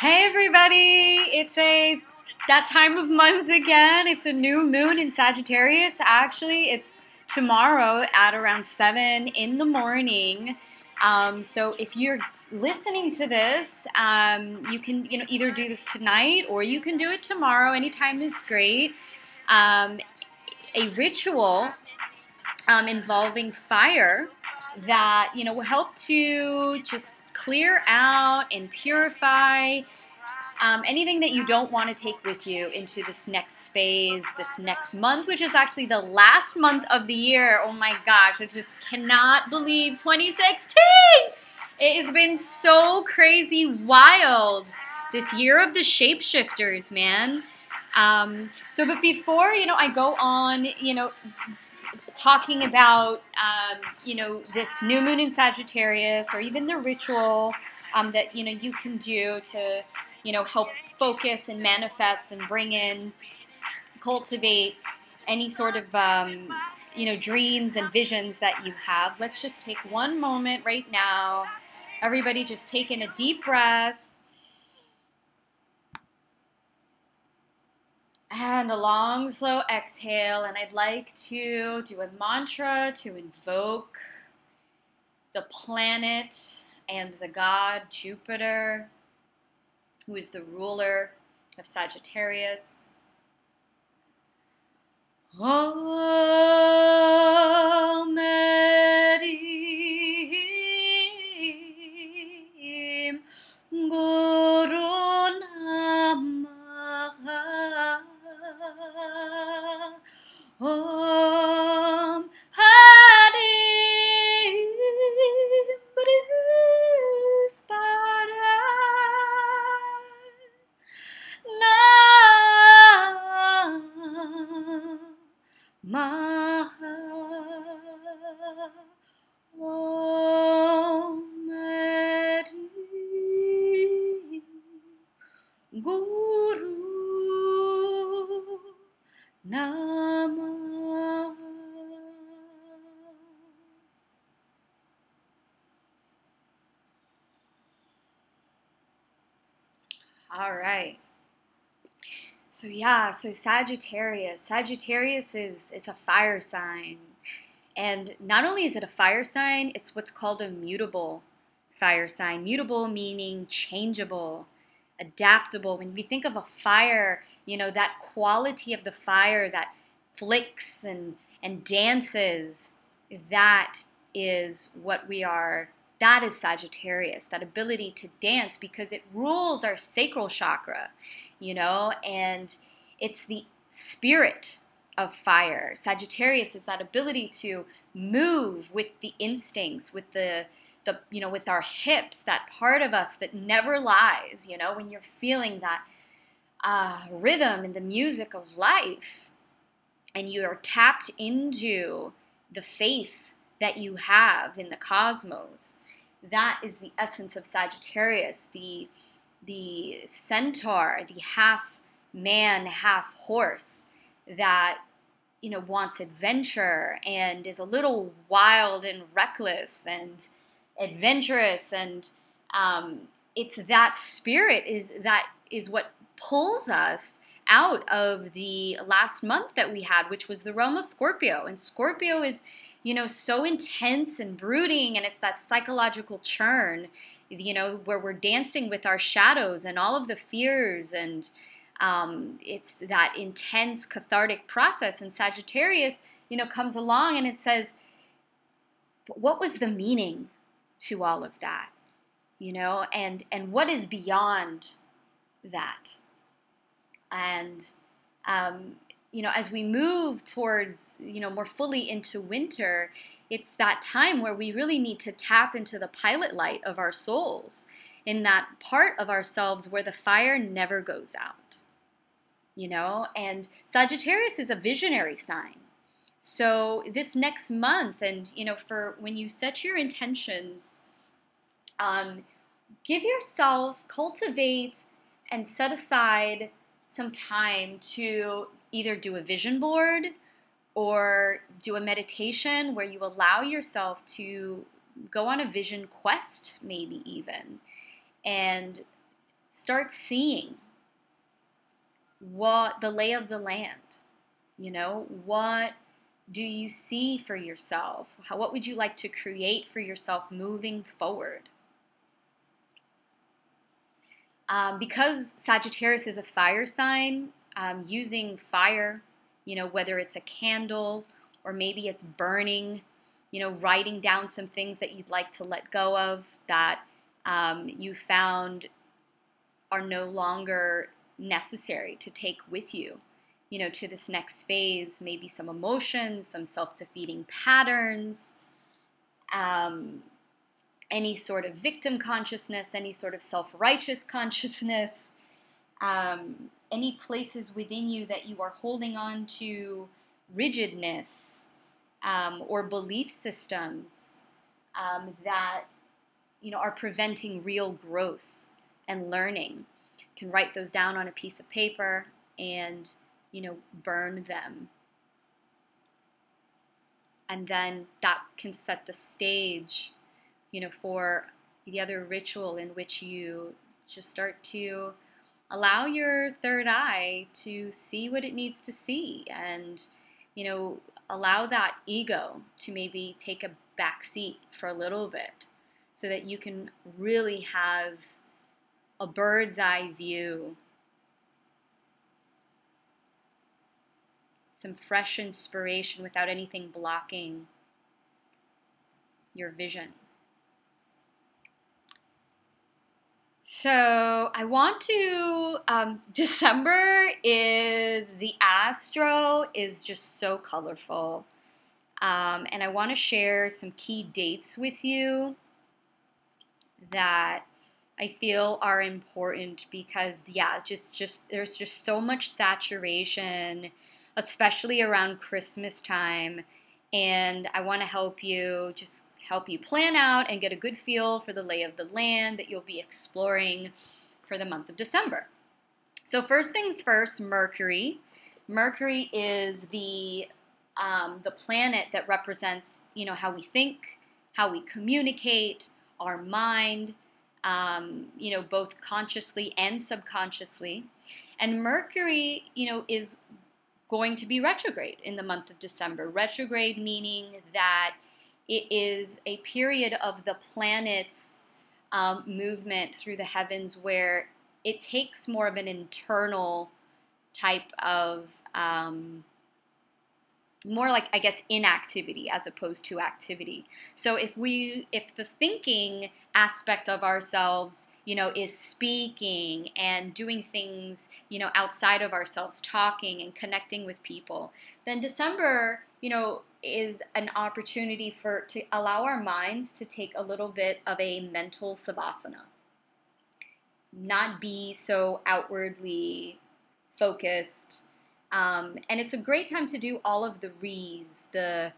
Hey everybody! It's a that time of month again. It's a new moon in Sagittarius. Actually, it's tomorrow at around seven in the morning. Um, so if you're listening to this, um, you can you know either do this tonight or you can do it tomorrow. Anytime is great. Um, a ritual um, involving fire that you know will help to just clear out and purify um, anything that you don't want to take with you into this next phase, this next month, which is actually the last month of the year. Oh my gosh, I just cannot believe 2016! It has been so crazy wild this year of the shapeshifters, man. Um, so, but before you know, I go on, you know, talking about um, you know this new moon in Sagittarius, or even the ritual um, that you know you can do to you know help focus and manifest and bring in, cultivate any sort of um, you know dreams and visions that you have. Let's just take one moment right now. Everybody, just take in a deep breath. And a long, slow exhale. And I'd like to do a mantra to invoke the planet and the god Jupiter, who is the ruler of Sagittarius. Om All yeah, so Sagittarius. Sagittarius is it's a fire sign. And not only is it a fire sign, it's what's called a mutable fire sign. Mutable meaning changeable, adaptable. When we think of a fire, you know, that quality of the fire that flicks and and dances, that is what we are that is Sagittarius, that ability to dance because it rules our sacral chakra, you know, and it's the spirit of fire. Sagittarius is that ability to move with the instincts, with the the you know with our hips, that part of us that never lies, you know, when you're feeling that uh, rhythm and the music of life, and you are tapped into the faith that you have in the cosmos that is the essence of Sagittarius, the the centaur, the half man, half horse that you know wants adventure and is a little wild and reckless and adventurous and um, it's that spirit is that is what pulls us out of the last month that we had which was the realm of scorpio. And scorpio is you know, so intense and brooding, and it's that psychological churn, you know, where we're dancing with our shadows and all of the fears, and um, it's that intense cathartic process. And Sagittarius, you know, comes along and it says, what was the meaning to all of that? You know, and and what is beyond that? And um, you know, as we move towards, you know, more fully into winter, it's that time where we really need to tap into the pilot light of our souls, in that part of ourselves where the fire never goes out. You know, and Sagittarius is a visionary sign. So this next month, and you know, for when you set your intentions, um, give yourself, cultivate, and set aside some time to either do a vision board or do a meditation where you allow yourself to go on a vision quest, maybe even, and start seeing what the lay of the land. You know, what do you see for yourself? How, what would you like to create for yourself moving forward? Um, because Sagittarius is a fire sign, um, using fire, you know, whether it's a candle or maybe it's burning, you know, writing down some things that you'd like to let go of that um, you found are no longer necessary to take with you, you know, to this next phase. Maybe some emotions, some self defeating patterns, um, any sort of victim consciousness, any sort of self righteous consciousness, um, any places within you that you are holding on to rigidness um, or belief systems um, that you know are preventing real growth and learning can write those down on a piece of paper and you know burn them. And then that can set the stage you know for the other ritual in which you just start to allow your third eye to see what it needs to see and you know allow that ego to maybe take a back seat for a little bit so that you can really have a bird's eye view some fresh inspiration without anything blocking your vision So I want to. Um, December is the astro is just so colorful, um, and I want to share some key dates with you that I feel are important because yeah, just just there's just so much saturation, especially around Christmas time, and I want to help you just help you plan out and get a good feel for the lay of the land that you'll be exploring for the month of December. So, first things first, Mercury. Mercury is the um, the planet that represents, you know, how we think, how we communicate, our mind, um, you know, both consciously and subconsciously. And Mercury, you know, is going to be retrograde in the month of December. Retrograde meaning that it is a period of the planet's um, movement through the heavens where it takes more of an internal type of um, more like i guess inactivity as opposed to activity so if we if the thinking aspect of ourselves you know is speaking and doing things you know outside of ourselves talking and connecting with people then december you know is an opportunity for to allow our minds to take a little bit of a mental savasana. Not be so outwardly focused. Um, and it's a great time to do all of the re's, the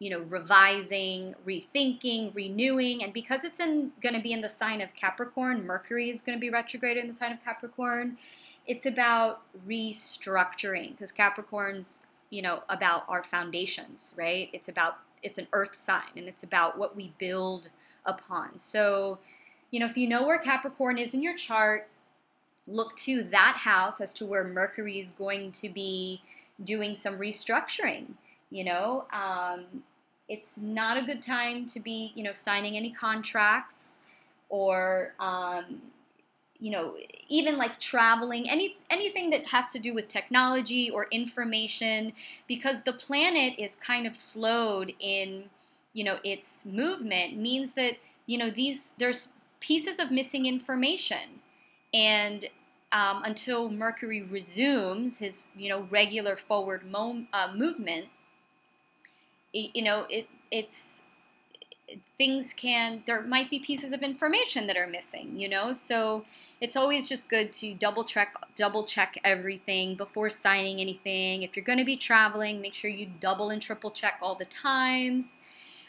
you know, revising, rethinking, renewing, and because it's in going to be in the sign of Capricorn, Mercury is going to be retrograde in the sign of Capricorn. It's about restructuring because Capricorn's you know, about our foundations, right? It's about it's an earth sign and it's about what we build upon. So, you know, if you know where Capricorn is in your chart, look to that house as to where Mercury is going to be doing some restructuring. You know, um, it's not a good time to be, you know, signing any contracts or, um, you know, even like traveling, any anything that has to do with technology or information, because the planet is kind of slowed in, you know, its movement means that you know these there's pieces of missing information, and um, until Mercury resumes his you know regular forward mo- uh, movement, you know it it's things can there might be pieces of information that are missing you know? So it's always just good to double check double check everything before signing anything. If you're going to be traveling make sure you double and triple check all the times.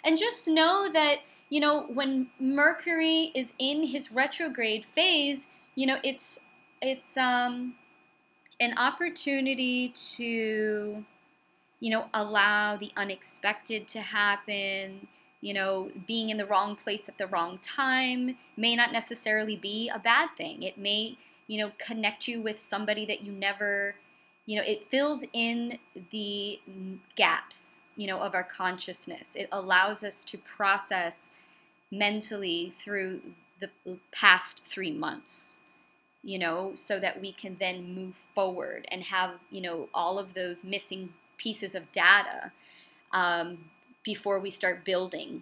And just know that you know when mercury is in his retrograde phase you know it's it's um an opportunity to you know allow the unexpected to happen you know, being in the wrong place at the wrong time may not necessarily be a bad thing. It may, you know, connect you with somebody that you never, you know, it fills in the gaps, you know, of our consciousness. It allows us to process mentally through the past three months, you know, so that we can then move forward and have, you know, all of those missing pieces of data um, before we start building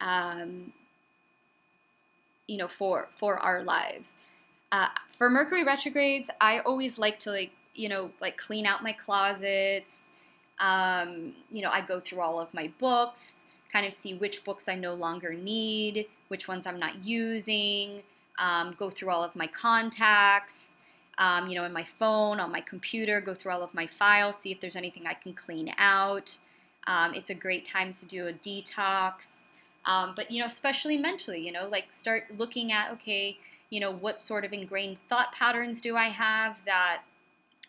um, you know for for our lives. Uh, for mercury retrogrades i always like to like you know like clean out my closets. Um, you know i go through all of my books kind of see which books i no longer need which ones i'm not using um, go through all of my contacts um, you know in my phone on my computer go through all of my files see if there's anything i can clean out um, it's a great time to do a detox. Um, but, you know, especially mentally, you know, like start looking at, okay, you know, what sort of ingrained thought patterns do I have that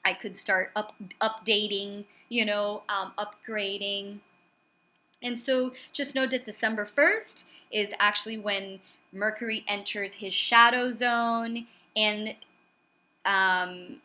I could start up, updating, you know, um, upgrading. And so just know that December 1st is actually when Mercury enters his shadow zone and um,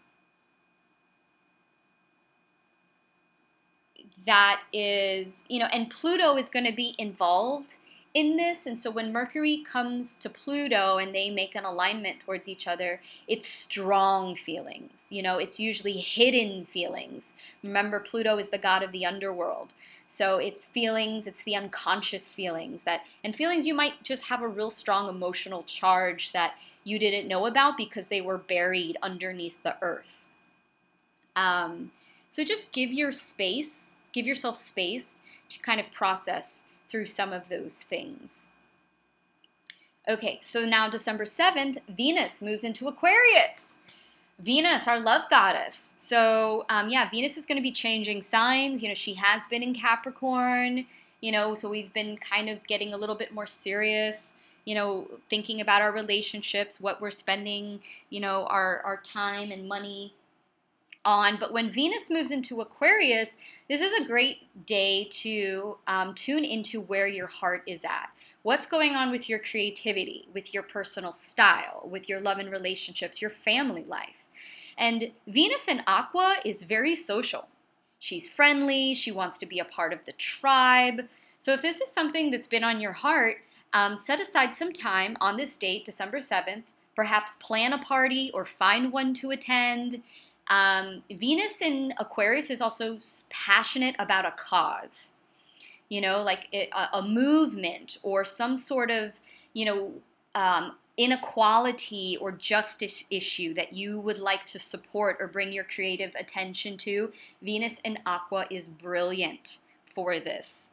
that is, you know, and Pluto is going to be involved in this. And so when Mercury comes to Pluto and they make an alignment towards each other, it's strong feelings. You know, it's usually hidden feelings. Remember, Pluto is the god of the underworld. So it's feelings, it's the unconscious feelings that, and feelings you might just have a real strong emotional charge that you didn't know about because they were buried underneath the earth. Um, so just give your space give yourself space to kind of process through some of those things. Okay, so now December 7th, Venus moves into Aquarius. Venus, our love goddess. So, um, yeah, Venus is going to be changing signs. You know, she has been in Capricorn, you know, so we've been kind of getting a little bit more serious, you know, thinking about our relationships, what we're spending, you know, our, our time and money on. But when Venus moves into Aquarius, this is a great day to um, tune into where your heart is at. What's going on with your creativity, with your personal style, with your love and relationships, your family life. And Venus in Aqua is very social. She's friendly, she wants to be a part of the tribe. So if this is something that's been on your heart, um, set aside some time on this date, December 7th. Perhaps plan a party or find one to attend um, Venus in Aquarius is also passionate about a cause, you know, like it, a, a, movement or some sort of, you know, um, inequality or justice issue that you would like to support or bring your creative attention to. Venus in Aqua is brilliant for this.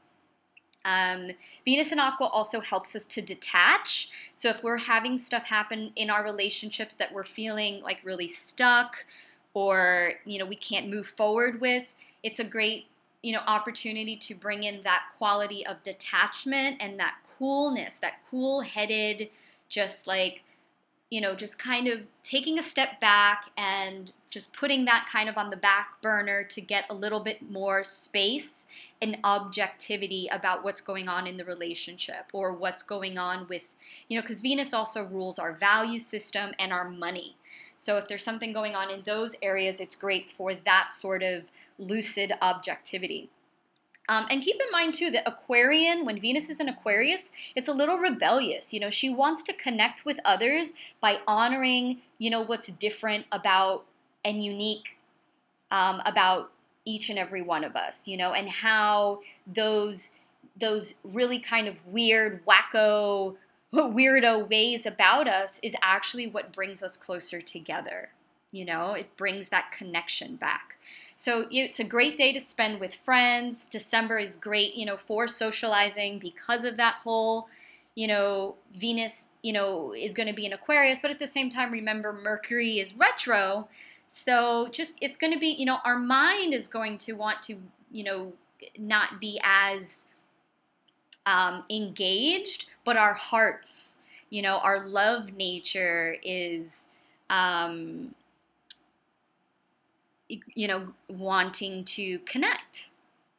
Um, Venus in Aqua also helps us to detach. So if we're having stuff happen in our relationships that we're feeling like really stuck, or you know we can't move forward with it's a great you know opportunity to bring in that quality of detachment and that coolness that cool headed just like you know just kind of taking a step back and just putting that kind of on the back burner to get a little bit more space and objectivity about what's going on in the relationship or what's going on with you know because venus also rules our value system and our money so if there's something going on in those areas, it's great for that sort of lucid objectivity. Um, and keep in mind too that Aquarian, when Venus is in Aquarius, it's a little rebellious. You know, she wants to connect with others by honoring, you know, what's different about and unique um, about each and every one of us. You know, and how those those really kind of weird, wacko weirdo ways about us is actually what brings us closer together. You know, it brings that connection back. So it's a great day to spend with friends. December is great, you know, for socializing because of that whole, you know, Venus, you know, is going to be in Aquarius, but at the same time, remember Mercury is retro. So just it's going to be, you know, our mind is going to want to, you know, not be as um, engaged, but our hearts, you know, our love nature is, um, you know, wanting to connect,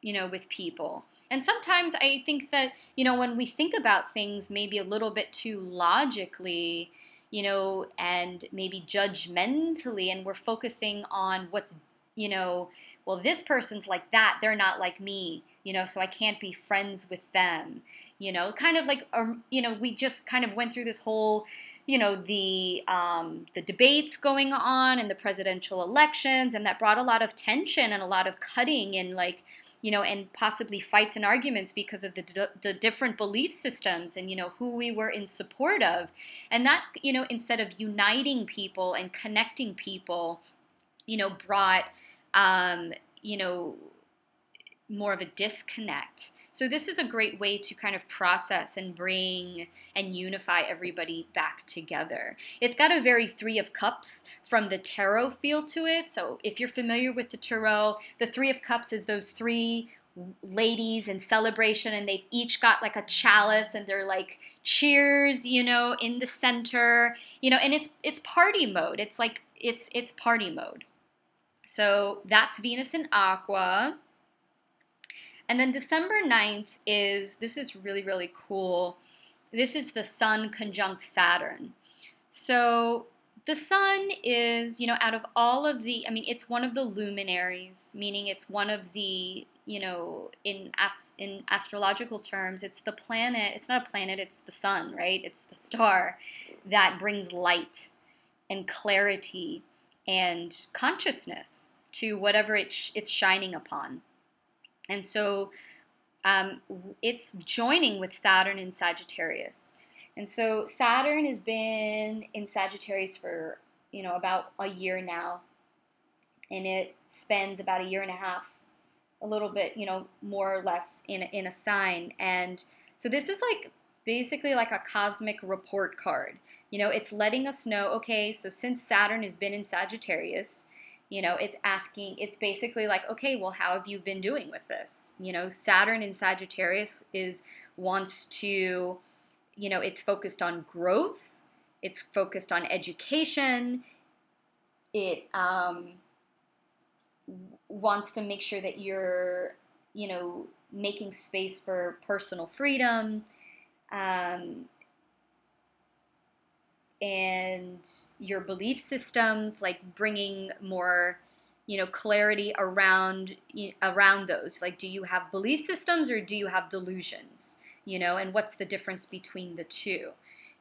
you know, with people. And sometimes I think that, you know, when we think about things maybe a little bit too logically, you know, and maybe judgmentally, and we're focusing on what's, you know, well, this person's like that, they're not like me, you know, so I can't be friends with them, you know, kind of like, um, you know, we just kind of went through this whole, you know, the um, the debates going on and the presidential elections, and that brought a lot of tension and a lot of cutting and like you know, and possibly fights and arguments because of the, d- the different belief systems and, you know, who we were in support of. And that, you know, instead of uniting people and connecting people, you know, brought, um, you know, more of a disconnect. So this is a great way to kind of process and bring and unify everybody back together. It's got a very Three of Cups from the Tarot feel to it. So if you're familiar with the Tarot, the Three of Cups is those three ladies in celebration and they've each got like a chalice and they're like cheers, you know, in the center, you know, and it's it's party mode. It's like it's it's party mode. So that's Venus in Aqua. And then December 9th is this is really, really cool. This is the Sun conjunct Saturn. So the sun is, you know, out of all of the, I mean, it's one of the luminaries, meaning it's one of the, you know, in as, in astrological terms, it's the planet. It's not a planet; it's the sun, right? It's the star that brings light and clarity and consciousness to whatever it sh- it's shining upon. And so um, it's joining with Saturn in Sagittarius. And so Saturn has been in Sagittarius for, you know, about a year now. And it spends about a year and a half, a little bit, you know, more or less in in a sign. And so this is like basically like a cosmic report card. You know, it's letting us know, okay, so since Saturn has been in Sagittarius, you know, it's asking, it's basically like, okay, well, how have you been doing with this? You know, Saturn in Sagittarius is wants to, you know, it's focused on growth, it's focused on education, it um, wants to make sure that you're, you know, making space for personal freedom. Um, and your belief systems, like bringing more, you know, clarity around around those. Like, do you have belief systems or do you have delusions? You know, and what's the difference between the two?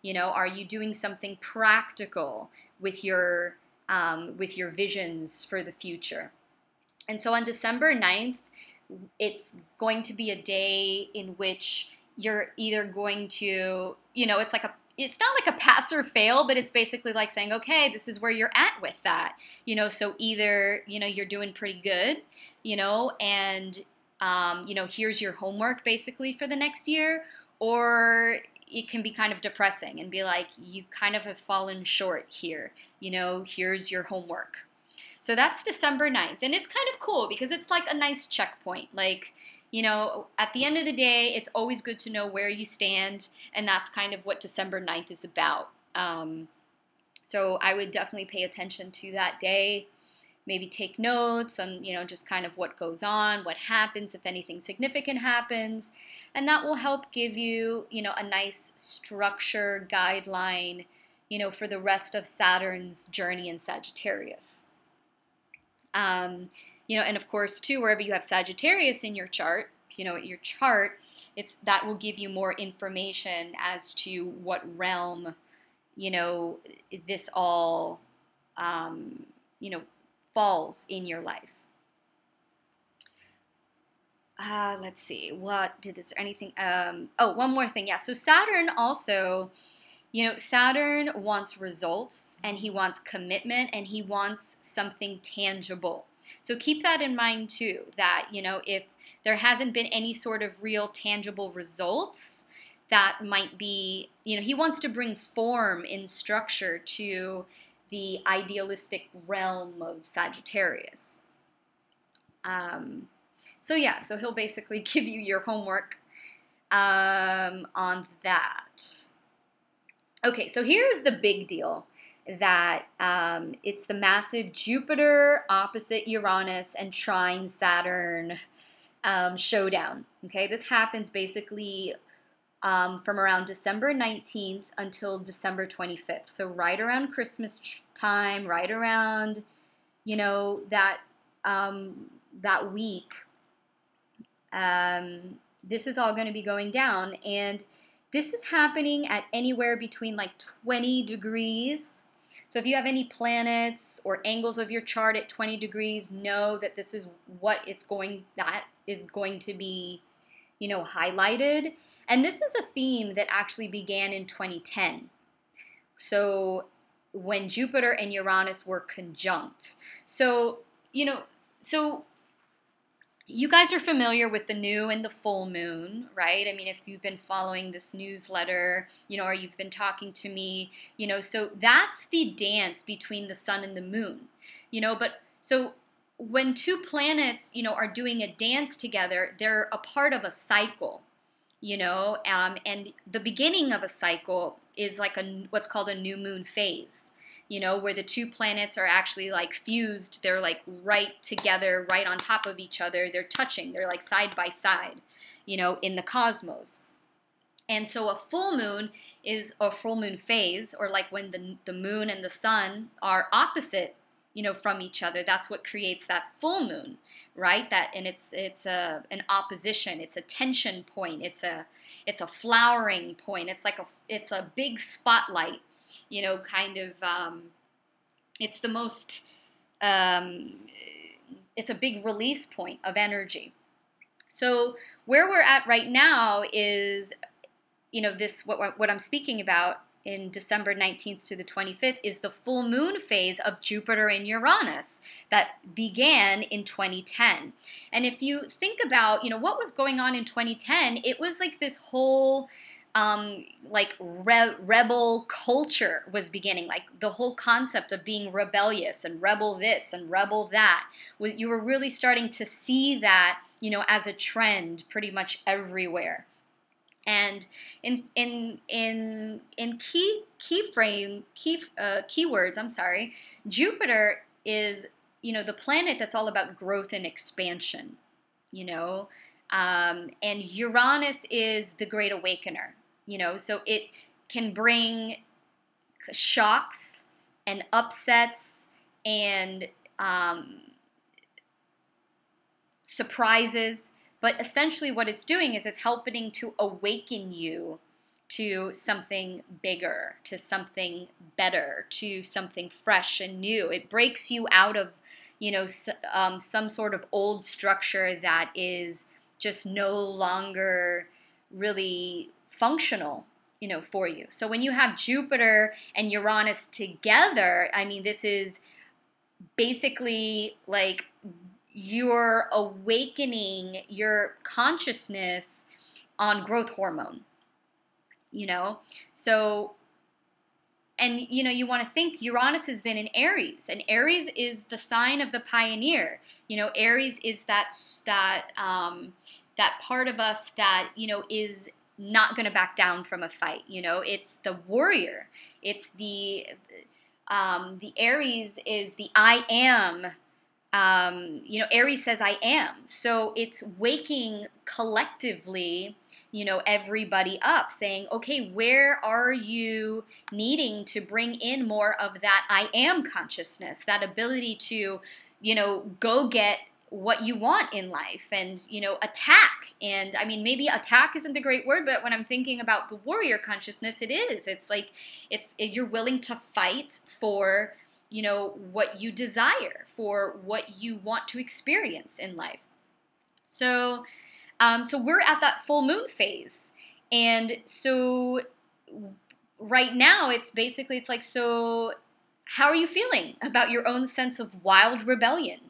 You know, are you doing something practical with your um, with your visions for the future? And so on December 9th, it's going to be a day in which you're either going to, you know, it's like a it's not like a pass or fail, but it's basically like saying, okay, this is where you're at with that. You know, so either, you know, you're doing pretty good, you know, and, um, you know, here's your homework basically for the next year, or it can be kind of depressing and be like, you kind of have fallen short here, you know, here's your homework. So that's December 9th. And it's kind of cool because it's like a nice checkpoint. Like, you know, at the end of the day, it's always good to know where you stand, and that's kind of what December 9th is about. Um, so I would definitely pay attention to that day. Maybe take notes on, you know, just kind of what goes on, what happens, if anything significant happens. And that will help give you, you know, a nice structure, guideline, you know, for the rest of Saturn's journey in Sagittarius. Um, you know, and of course, too, wherever you have Sagittarius in your chart, you know, your chart, it's that will give you more information as to what realm, you know, this all, um, you know, falls in your life. Uh, let's see. What did this? Anything? Um, oh, one more thing. Yeah. So Saturn also, you know, Saturn wants results and he wants commitment and he wants something tangible. So keep that in mind too, that, you know, if there hasn't been any sort of real tangible results, that might be, you know, he wants to bring form in structure to the idealistic realm of Sagittarius. Um, so, yeah, so he'll basically give you your homework um, on that. Okay, so here's the big deal that um, it's the massive Jupiter opposite Uranus and trine Saturn um, showdown. Okay, this happens basically um, from around December 19th until December 25th. So right around Christmas time, right around, you know, that um, that week. Um, this is all going to be going down, and this is happening at anywhere between like 20 degrees. So if you have any planets or angles of your chart at 20 degrees, know that this is what it's going that is going to be, you know, highlighted. And this is a theme that actually began in 2010. So when Jupiter and Uranus were conjunct. So, you know, so you guys are familiar with the new and the full moon, right? I mean, if you've been following this newsletter, you know, or you've been talking to me, you know, so that's the dance between the sun and the moon, you know, but so when two planets, you know, are doing a dance together, they're a part of a cycle, you know, um, and the beginning of a cycle is like a what's called a new moon phase you know, where the two planets are actually like fused. They're like right together, right on top of each other. They're touching, they're like side by side, you know, in the cosmos. And so a full moon is a full moon phase, or like when the, the moon and the sun are opposite, you know, from each other. That's what creates that full moon, right? That and it's it's a an opposition. It's a tension point. It's a it's a flowering point. It's like a it's a big spotlight you know, kind of, um, it's the most, um, it's a big release point of energy. So where we're at right now is, you know, this what what I'm speaking about in December 19th to the 25th is the full moon phase of Jupiter and Uranus that began in 2010. And if you think about, you know, what was going on in 2010, it was like this whole um, like re- rebel culture was beginning, like the whole concept of being rebellious and rebel this and rebel that. You were really starting to see that, you know, as a trend pretty much everywhere. And in in in in key key frame key uh, keywords, I'm sorry, Jupiter is you know the planet that's all about growth and expansion. You know, um, and Uranus is the great awakener you know, so it can bring shocks and upsets and um, surprises. But essentially, what it's doing is it's helping to awaken you to something bigger, to something better, to something fresh and new. It breaks you out of, you know, um, some sort of old structure that is just no longer really functional you know for you. So when you have jupiter and uranus together i mean this is basically like you're awakening your consciousness on growth hormone you know? So and you know you want to think uranus has been in aries and aries is the sign of the pioneer. You know aries is that that um, that part of us that you know is not going to back down from a fight. You know, it's the warrior. It's the um, the Aries is the I am. Um, you know, Aries says I am. So it's waking collectively, you know, everybody up, saying, okay, where are you needing to bring in more of that I am consciousness, that ability to, you know, go get what you want in life and you know attack. And i mean maybe attack isn't the great word but when i'm thinking about the warrior consciousness it is. It's like it's you're willing to fight for you know what you desire for what you want to experience in life. So um, so we're at that full moon phase. And so right now it's basically it's like so how are you feeling about your own sense of wild rebellion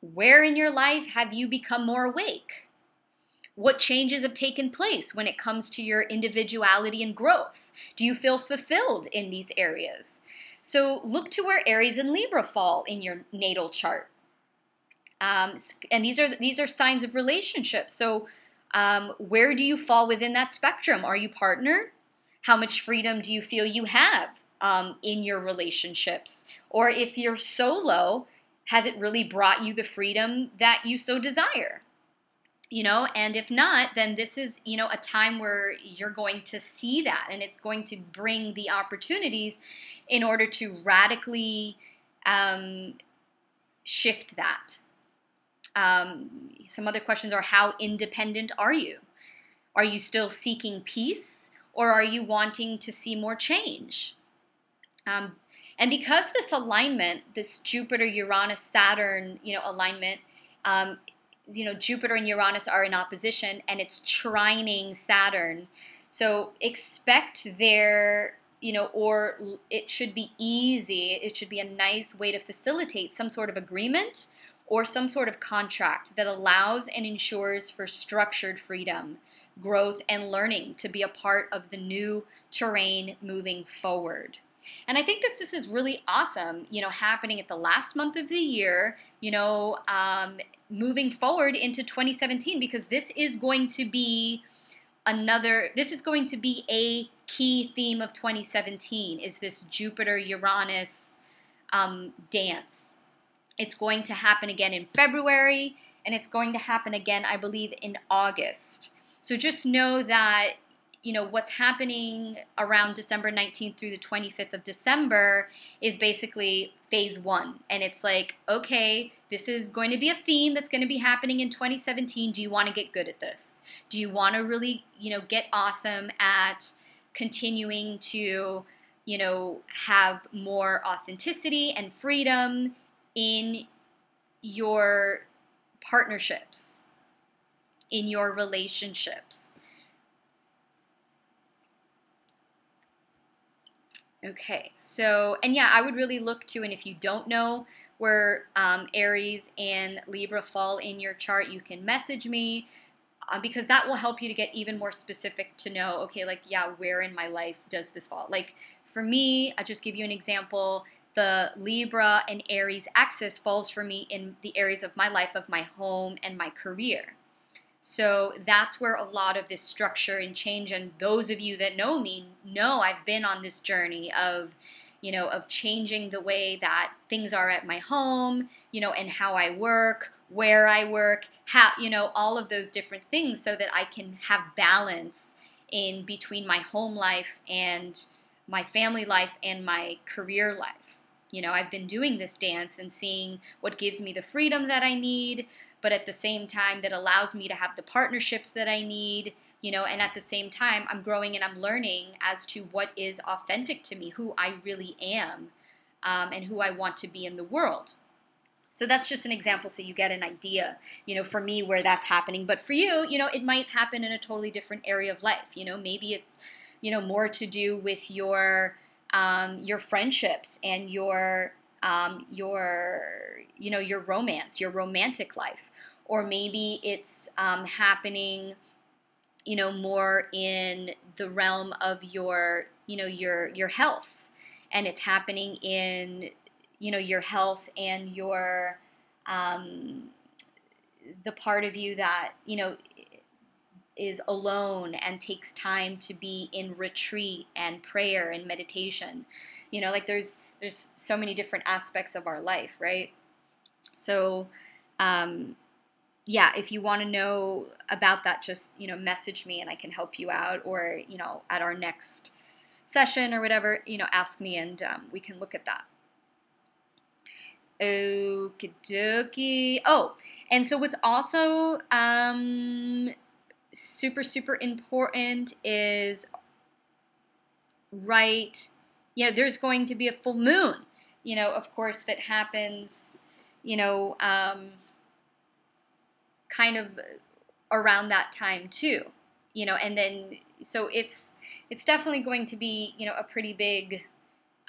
where in your life have you become more awake? What changes have taken place when it comes to your individuality and growth? Do you feel fulfilled in these areas? So look to where Aries and Libra fall in your natal chart. Um, and these are these are signs of relationships. So um, where do you fall within that spectrum? Are you partnered? How much freedom do you feel you have um, in your relationships? Or if you're solo, has it really brought you the freedom that you so desire? You know, and if not, then this is, you know, a time where you're going to see that and it's going to bring the opportunities in order to radically um, shift that. Um, some other questions are how independent are you? Are you still seeking peace or are you wanting to see more change? Um, and because this alignment, this Jupiter, Uranus, Saturn, you know, alignment, um, you know, Jupiter and Uranus are in opposition, and it's trining Saturn. So expect there, you know, or it should be easy. It should be a nice way to facilitate some sort of agreement or some sort of contract that allows and ensures for structured freedom, growth, and learning to be a part of the new terrain moving forward. And I think that this is really awesome, you know, happening at the last month of the year, you know, um, moving forward into 2017, because this is going to be another, this is going to be a key theme of 2017 is this Jupiter Uranus um, dance. It's going to happen again in February, and it's going to happen again, I believe, in August. So just know that you know what's happening around December 19th through the 25th of December is basically phase 1 and it's like okay this is going to be a theme that's going to be happening in 2017 do you want to get good at this? Do you want to really you know get awesome at continuing to you know have more authenticity and freedom in your partnerships in your relationships Okay, so, and yeah, I would really look to, and if you don't know where um, Aries and Libra fall in your chart, you can message me uh, because that will help you to get even more specific to know, okay, like, yeah, where in my life does this fall? Like, for me, I'll just give you an example. The Libra and Aries axis falls for me in the areas of my life of my home and my career. So that's where a lot of this structure and change, and those of you that know me know I've been on this journey of, you know, of changing the way that things are at my home, you know, and how I work, where I work, how, you know, all of those different things so that I can have balance in between my home life and my family life and my career life. You know, I've been doing this dance and seeing what gives me the freedom that I need, but at the same time that allows me to have the partnerships that I need, you know, and at the same time I'm growing and I'm learning as to what is authentic to me, who I really am, um, and who I want to be in the world. So that's just an example so you get an idea, you know, for me where that's happening. But for you, you know, it might happen in a totally different area of life. You know, maybe it's, you know, more to do with your um, your friendships and your um, your you know your romance, your romantic life or maybe it's um, happening you know more in the realm of your you know your your health. And it's happening in you know your health and your um, the part of you that you know is alone and takes time to be in retreat and prayer and meditation. You know like there's there's so many different aspects of our life right? So um, yeah, if you want to know about that, just you know message me and I can help you out, or you know at our next session or whatever, you know ask me and um, we can look at that. Okie dokie. Oh, and so what's also um, super super important is right. You know, there's going to be a full moon. You know, of course, that happens. You know. Um, kind of around that time too you know and then so it's it's definitely going to be you know a pretty big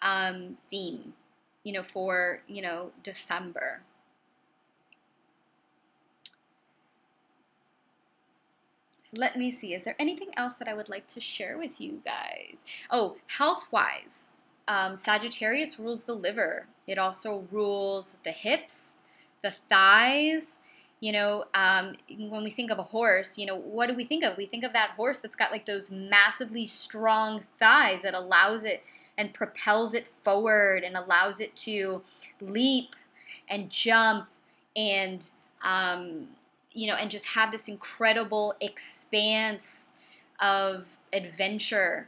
um, theme you know for you know december. So let me see is there anything else that i would like to share with you guys? Oh health wise um, sagittarius rules the liver. It also rules the hips the thighs you know, um, when we think of a horse, you know, what do we think of? We think of that horse that's got like those massively strong thighs that allows it and propels it forward and allows it to leap and jump and um, you know and just have this incredible expanse of adventure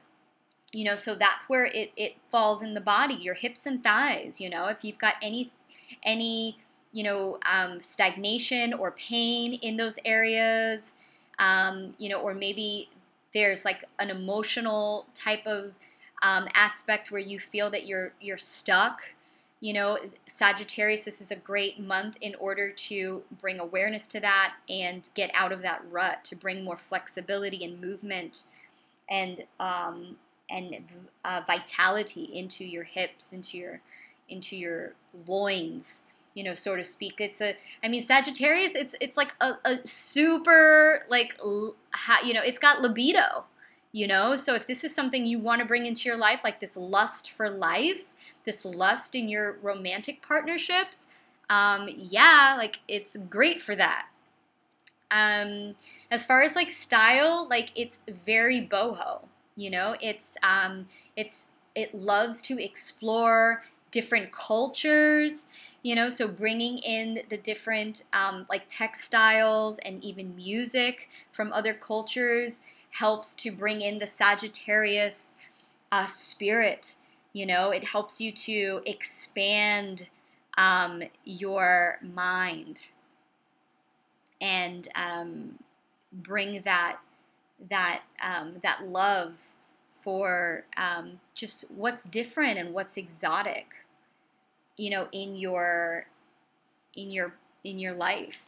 you know so that's where it, it falls in the body your hips and thighs you know if you've got any any you know um, stagnation or pain in those areas um, you know or maybe there's like an emotional type of um, aspect where you feel that you're you're stuck. You know, Sagittarius, this is a great month in order to bring awareness to that and get out of that rut, to bring more flexibility and movement and um, and uh, vitality into your hips, into your into your loins, you know, so to speak. It's a, I mean, Sagittarius, it's it's like a, a super like, you know, it's got libido, you know. So if this is something you want to bring into your life, like this lust for life this lust in your romantic partnerships, um, yeah, like it's great for that. Um, as far as like style, like it's very boho. You know, it's um, it's it loves to explore different cultures. You know, so bringing in the different um, like textiles and even music from other cultures helps to bring in the Sagittarius uh, spirit you know, it helps you to expand um, your mind and um, bring that that um, that love for um, just what's different and what's exotic, you know, in your in your in your life.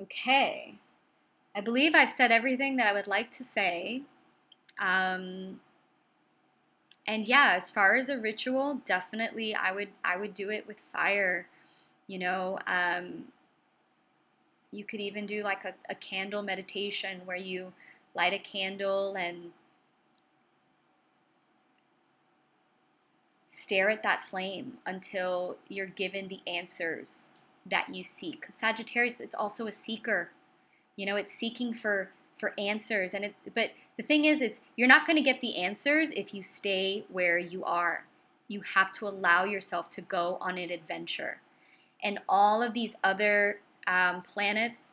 Okay. I believe I've said everything that I would like to say. Um, and yeah, as far as a ritual, definitely I would I would do it with fire. You know, um, you could even do like a, a candle meditation where you light a candle and stare at that flame until you're given the answers that you seek. Because Sagittarius, it's also a seeker. You know, it's seeking for for answers, and it. But the thing is, it's you're not going to get the answers if you stay where you are. You have to allow yourself to go on an adventure, and all of these other um, planets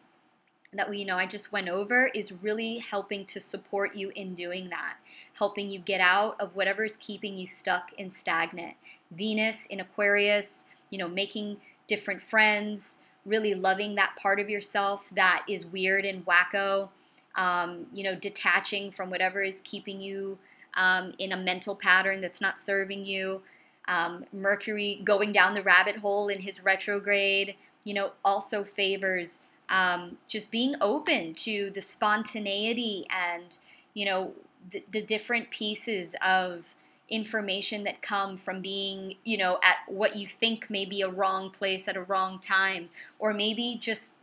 that we you know I just went over is really helping to support you in doing that, helping you get out of whatever is keeping you stuck and stagnant. Venus in Aquarius, you know, making different friends, really loving that part of yourself that is weird and wacko, um, you know, detaching from whatever is keeping you um, in a mental pattern that's not serving you. Um, Mercury going down the rabbit hole in his retrograde, you know, also favors um, just being open to the spontaneity and, you know, the, the different pieces of information that come from being, you know, at what you think may be a wrong place at a wrong time, or maybe just,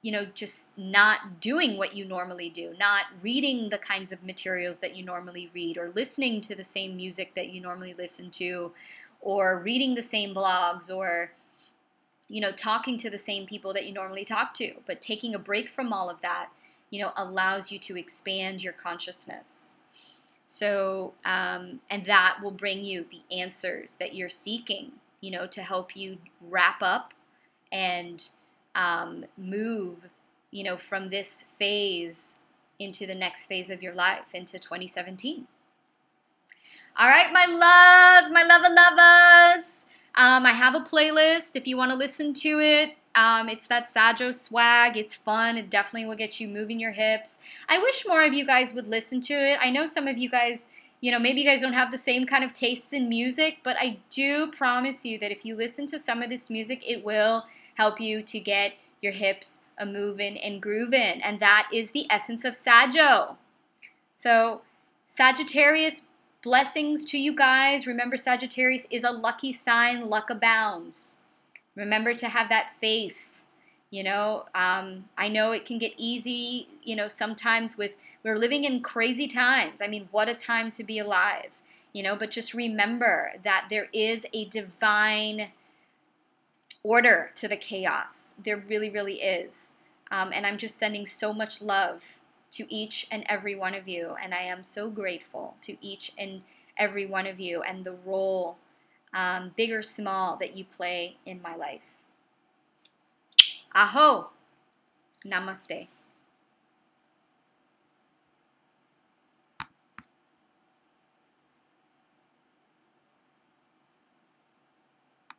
you know, just not doing what you normally do, not reading the kinds of materials that you normally read, or listening to the same music that you normally listen to, or reading the same blogs, or, you know, talking to the same people that you normally talk to. But taking a break from all of that, you know, allows you to expand your consciousness. So, um, and that will bring you the answers that you're seeking, you know, to help you wrap up and um, move, you know, from this phase into the next phase of your life, into 2017. All right, my loves, my lover lovers. Um, I have a playlist if you want to listen to it. Um, it's that Saggo swag. It's fun. It definitely will get you moving your hips. I wish more of you guys would listen to it. I know some of you guys, you know, maybe you guys don't have the same kind of tastes in music, but I do promise you that if you listen to some of this music, it will help you to get your hips a moving and grooving. And that is the essence of Saggo. So, Sagittarius, blessings to you guys. Remember, Sagittarius is a lucky sign, luck abounds. Remember to have that faith. You know, um, I know it can get easy, you know, sometimes with, we're living in crazy times. I mean, what a time to be alive, you know, but just remember that there is a divine order to the chaos. There really, really is. Um, and I'm just sending so much love to each and every one of you. And I am so grateful to each and every one of you and the role, um, big or small, that you play in my life. Aho! Namaste.